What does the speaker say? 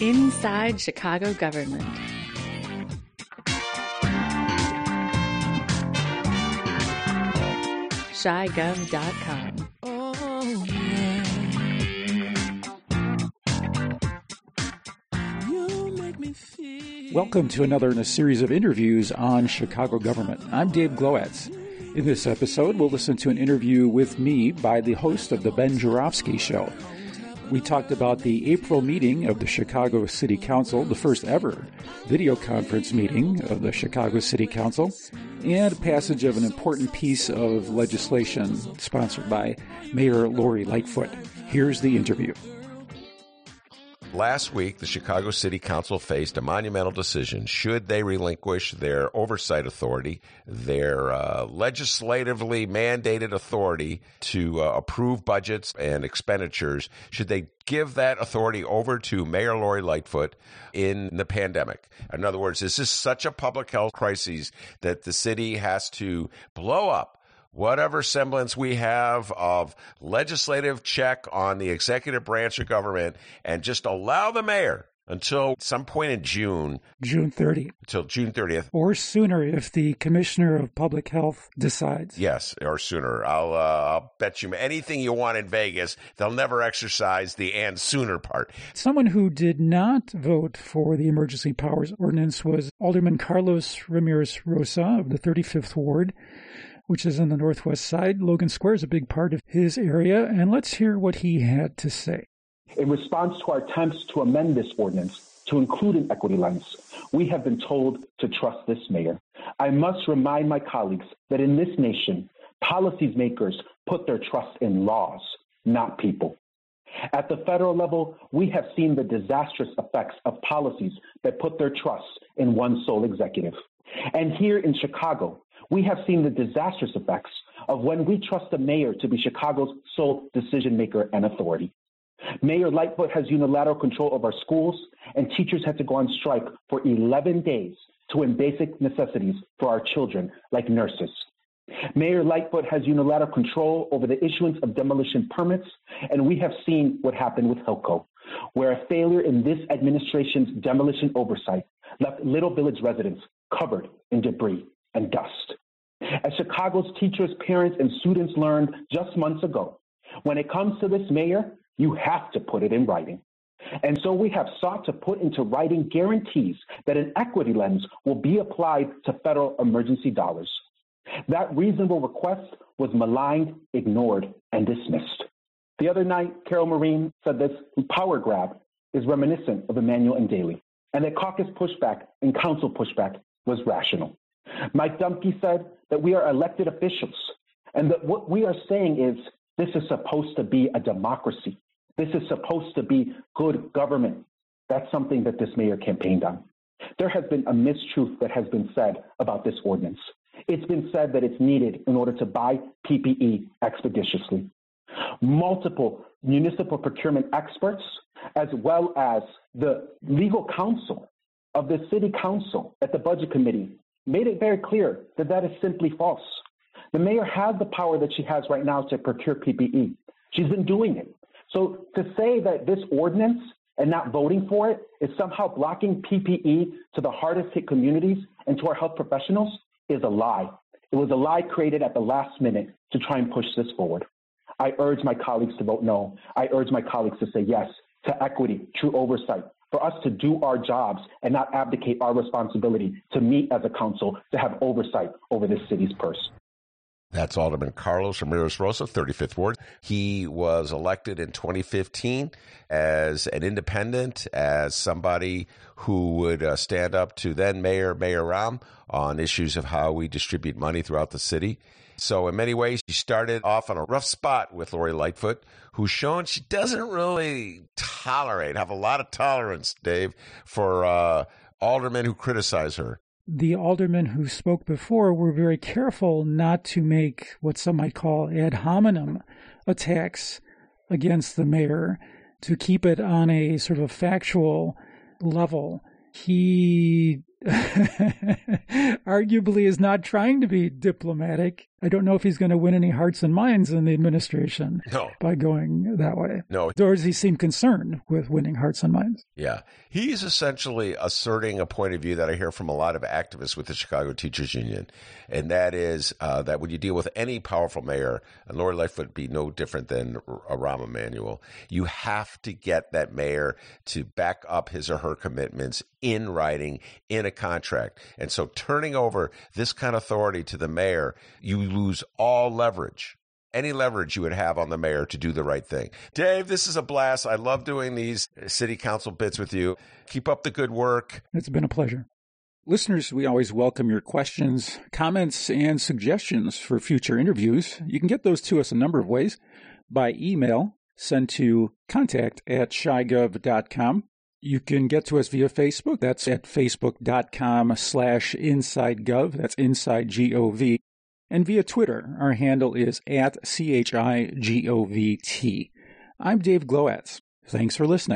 Inside Chicago Government. Feel. Welcome to another in a series of interviews on Chicago government. I'm Dave Glowacz. In this episode, we'll listen to an interview with me by the host of The Ben Joravsky Show. We talked about the April meeting of the Chicago City Council, the first ever video conference meeting of the Chicago City Council, and passage of an important piece of legislation sponsored by Mayor Lori Lightfoot. Here's the interview. Last week, the Chicago City Council faced a monumental decision. Should they relinquish their oversight authority, their uh, legislatively mandated authority to uh, approve budgets and expenditures? Should they give that authority over to Mayor Lori Lightfoot in the pandemic? In other words, this is such a public health crisis that the city has to blow up whatever semblance we have of legislative check on the executive branch of government and just allow the mayor until some point in June, June 30th, until June 30th. or sooner if the Commissioner of Public Health decides. Yes, or sooner. I'll, uh, I'll bet you anything you want in Vegas, they'll never exercise the and sooner part. Someone who did not vote for the emergency powers ordinance was Alderman Carlos Ramirez Rosa of the 35th Ward, which is on the northwest side. Logan Square is a big part of his area, and let's hear what he had to say. In response to our attempts to amend this ordinance to include an equity lens, we have been told to trust this mayor. I must remind my colleagues that in this nation, policymakers put their trust in laws, not people. At the federal level, we have seen the disastrous effects of policies that put their trust in one sole executive. And here in Chicago, we have seen the disastrous effects of when we trust the mayor to be Chicago's sole decision maker and authority. Mayor Lightfoot has unilateral control of our schools, and teachers had to go on strike for 11 days to win basic necessities for our children, like nurses. Mayor Lightfoot has unilateral control over the issuance of demolition permits, and we have seen what happened with Hilco, where a failure in this administration's demolition oversight left Little Village residents covered in debris and dust. As Chicago's teachers, parents, and students learned just months ago, when it comes to this mayor, you have to put it in writing. And so we have sought to put into writing guarantees that an equity lens will be applied to federal emergency dollars. That reasonable request was maligned, ignored, and dismissed. The other night, Carol Marin said this power grab is reminiscent of Emanuel and Daley, and that caucus pushback and council pushback was rational. Mike Dumke said that we are elected officials, and that what we are saying is this is supposed to be a democracy. This is supposed to be good government. That's something that this mayor campaigned on. There has been a mistruth that has been said about this ordinance. It's been said that it's needed in order to buy PPE expeditiously. Multiple municipal procurement experts, as well as the legal counsel of the city council at the budget committee, made it very clear that that is simply false. The mayor has the power that she has right now to procure PPE. She's been doing it. So to say that this ordinance and not voting for it is somehow blocking PPE to the hardest hit communities and to our health professionals is a lie. It was a lie created at the last minute to try and push this forward. I urge my colleagues to vote no. I urge my colleagues to say yes to equity, true oversight, for us to do our jobs and not abdicate our responsibility to meet as a council to have oversight over this city's purse. That's Alderman Carlos Ramirez Rosa, 35th Ward. He was elected in 2015 as an independent, as somebody who would uh, stand up to then Mayor Mayor Rahm on issues of how we distribute money throughout the city. So in many ways, he started off on a rough spot with Lori Lightfoot, who's shown she doesn't really tolerate, have a lot of tolerance, Dave, for uh, aldermen who criticize her the aldermen who spoke before were very careful not to make what some might call ad hominem attacks against the mayor, to keep it on a sort of factual level. He arguably is not trying to be diplomatic. I don't know if he's going to win any hearts and minds in the administration No. by going that way. No. Or does he seem concerned with winning hearts and minds? Yeah. He's essentially asserting a point of view that I hear from a lot of activists with the Chicago Teachers Union. And that is uh, that when you deal with any powerful mayor, and Lori Lightfoot would be no different than a Rahm Emanuel, you have to get that mayor to back up his or her commitments in writing in a contract. And so turning over this kind of authority to the mayor, you lose all leverage any leverage you would have on the mayor to do the right thing. Dave, this is a blast. I love doing these city council bits with you. Keep up the good work. It's been a pleasure. Listeners, we always welcome your questions, comments, and suggestions for future interviews. You can get those to us a number of ways by email, send to contact at chigov.com. You can get to us via Facebook. That's at facebook.com slash insidegov. That's inside G-O-V. And via Twitter, our handle is at C-H-I-G-O-V-T. I'm Dave Glowacz. Thanks for listening.